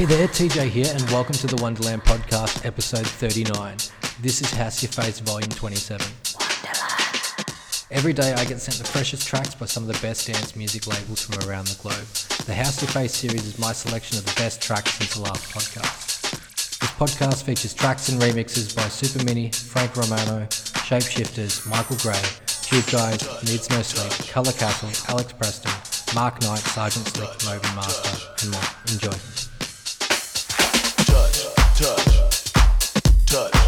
Hey there, TJ here, and welcome to the Wonderland Podcast, episode 39. This is House Your Face, volume 27. Wonderland. Every day I get sent the freshest tracks by some of the best dance music labels from around the globe. The House Your Face series is my selection of the best tracks since the last podcast. This podcast features tracks and remixes by Super Mini, Frank Romano, Shapeshifters, Michael Gray, Tube Guys, Needs No Sleep, Colour Castle, Alex Preston, Mark Knight, Sergeant Slick, Moby Master, and more. Enjoy touch, touch.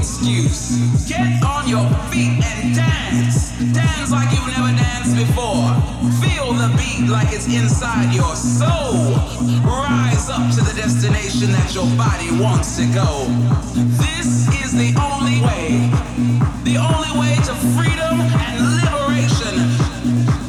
excuse. Get on your feet and dance. Dance like you've never danced before. Feel the beat like it's inside your soul. Rise up to the destination that your body wants to go. This is the only way. The only way to freedom and liberation.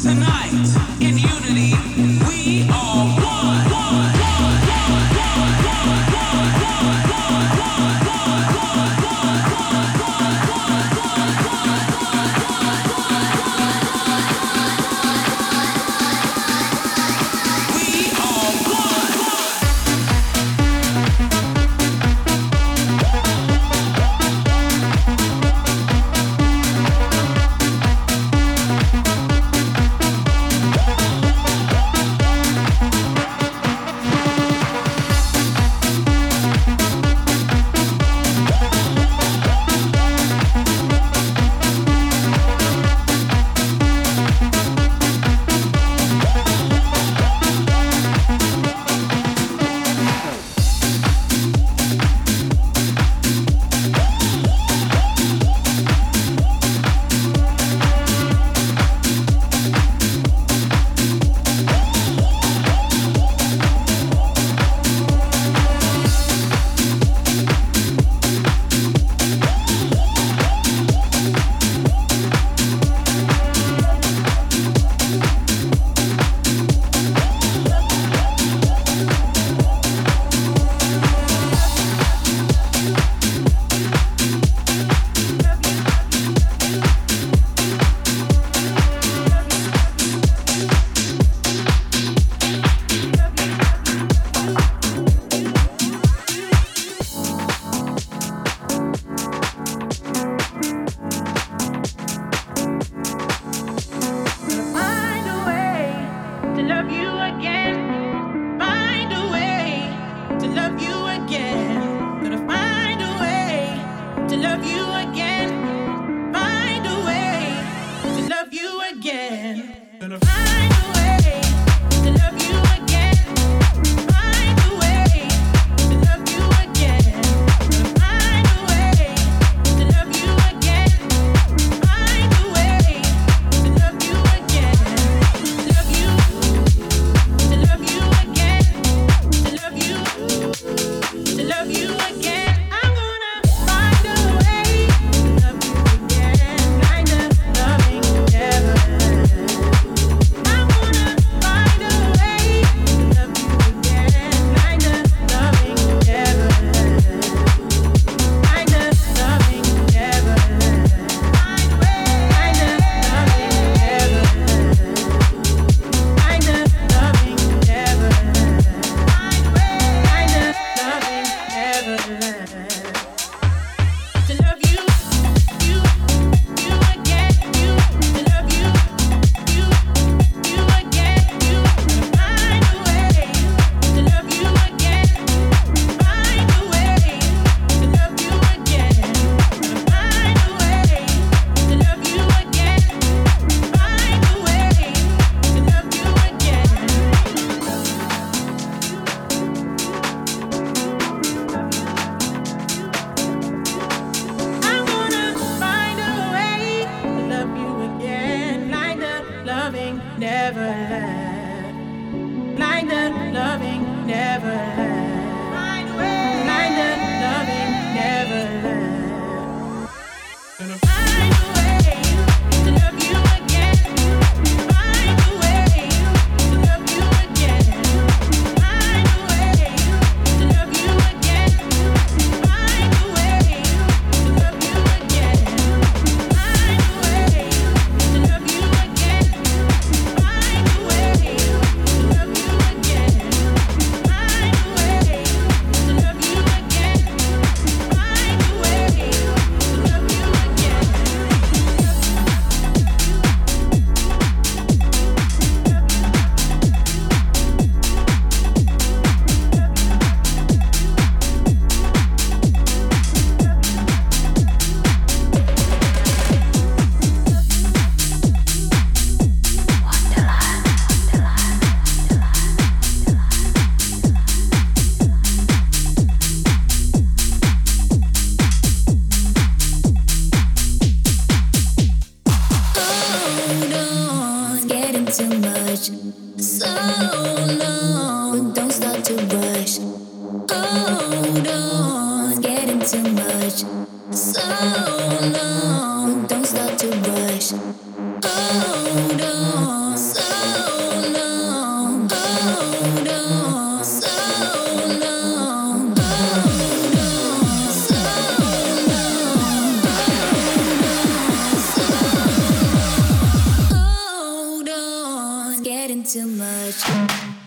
Too much.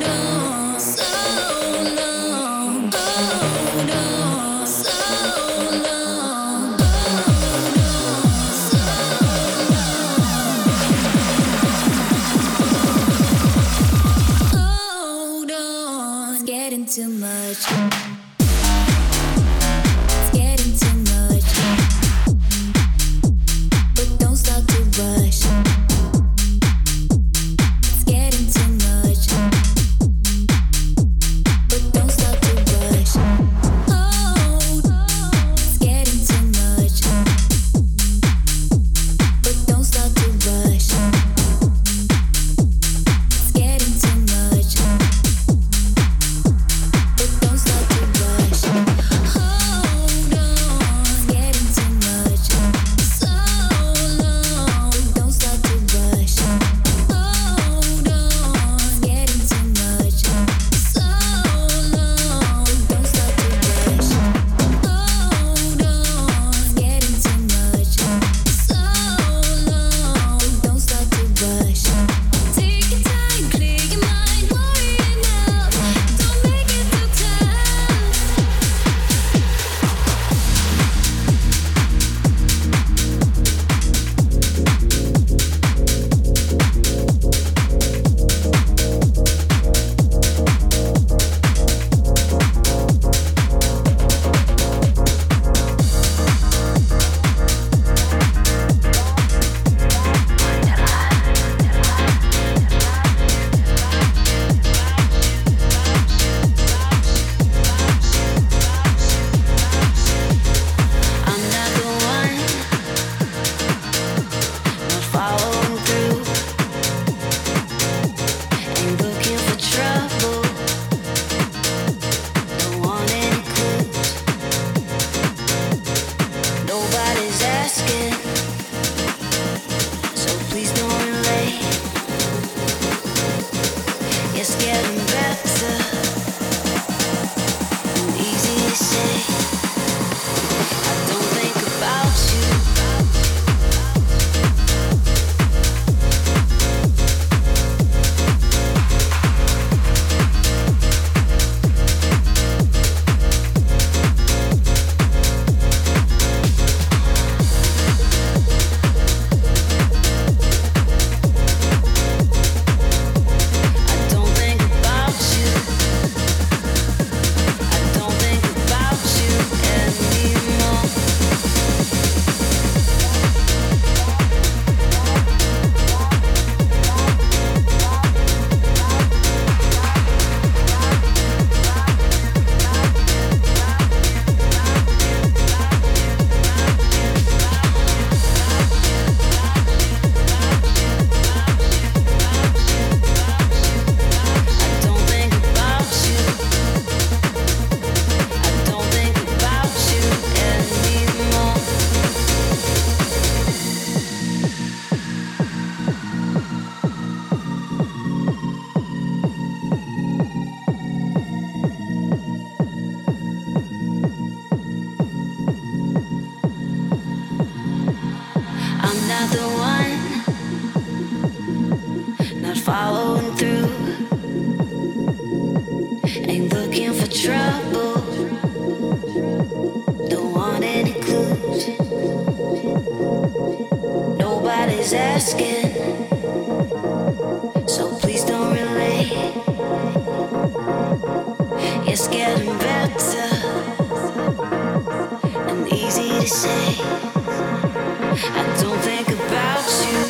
know swallowing through. Ain't looking for trouble. Don't want any clues. Nobody's asking. So please don't relate. It's getting better and easy to say. I don't think about you.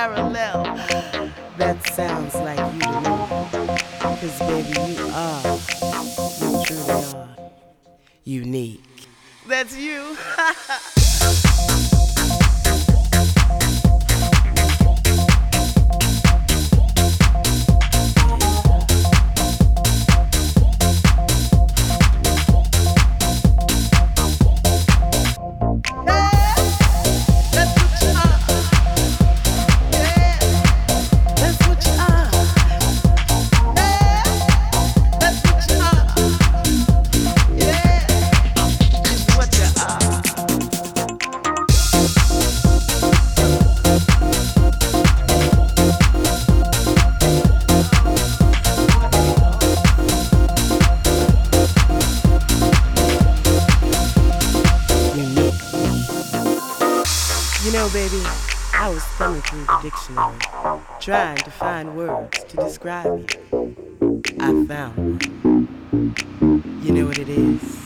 parallel. That sounds like you to me. Cause baby, you are, you truly are unique. That's you. dictionary, trying to find words to describe you. I found one. You know what it is?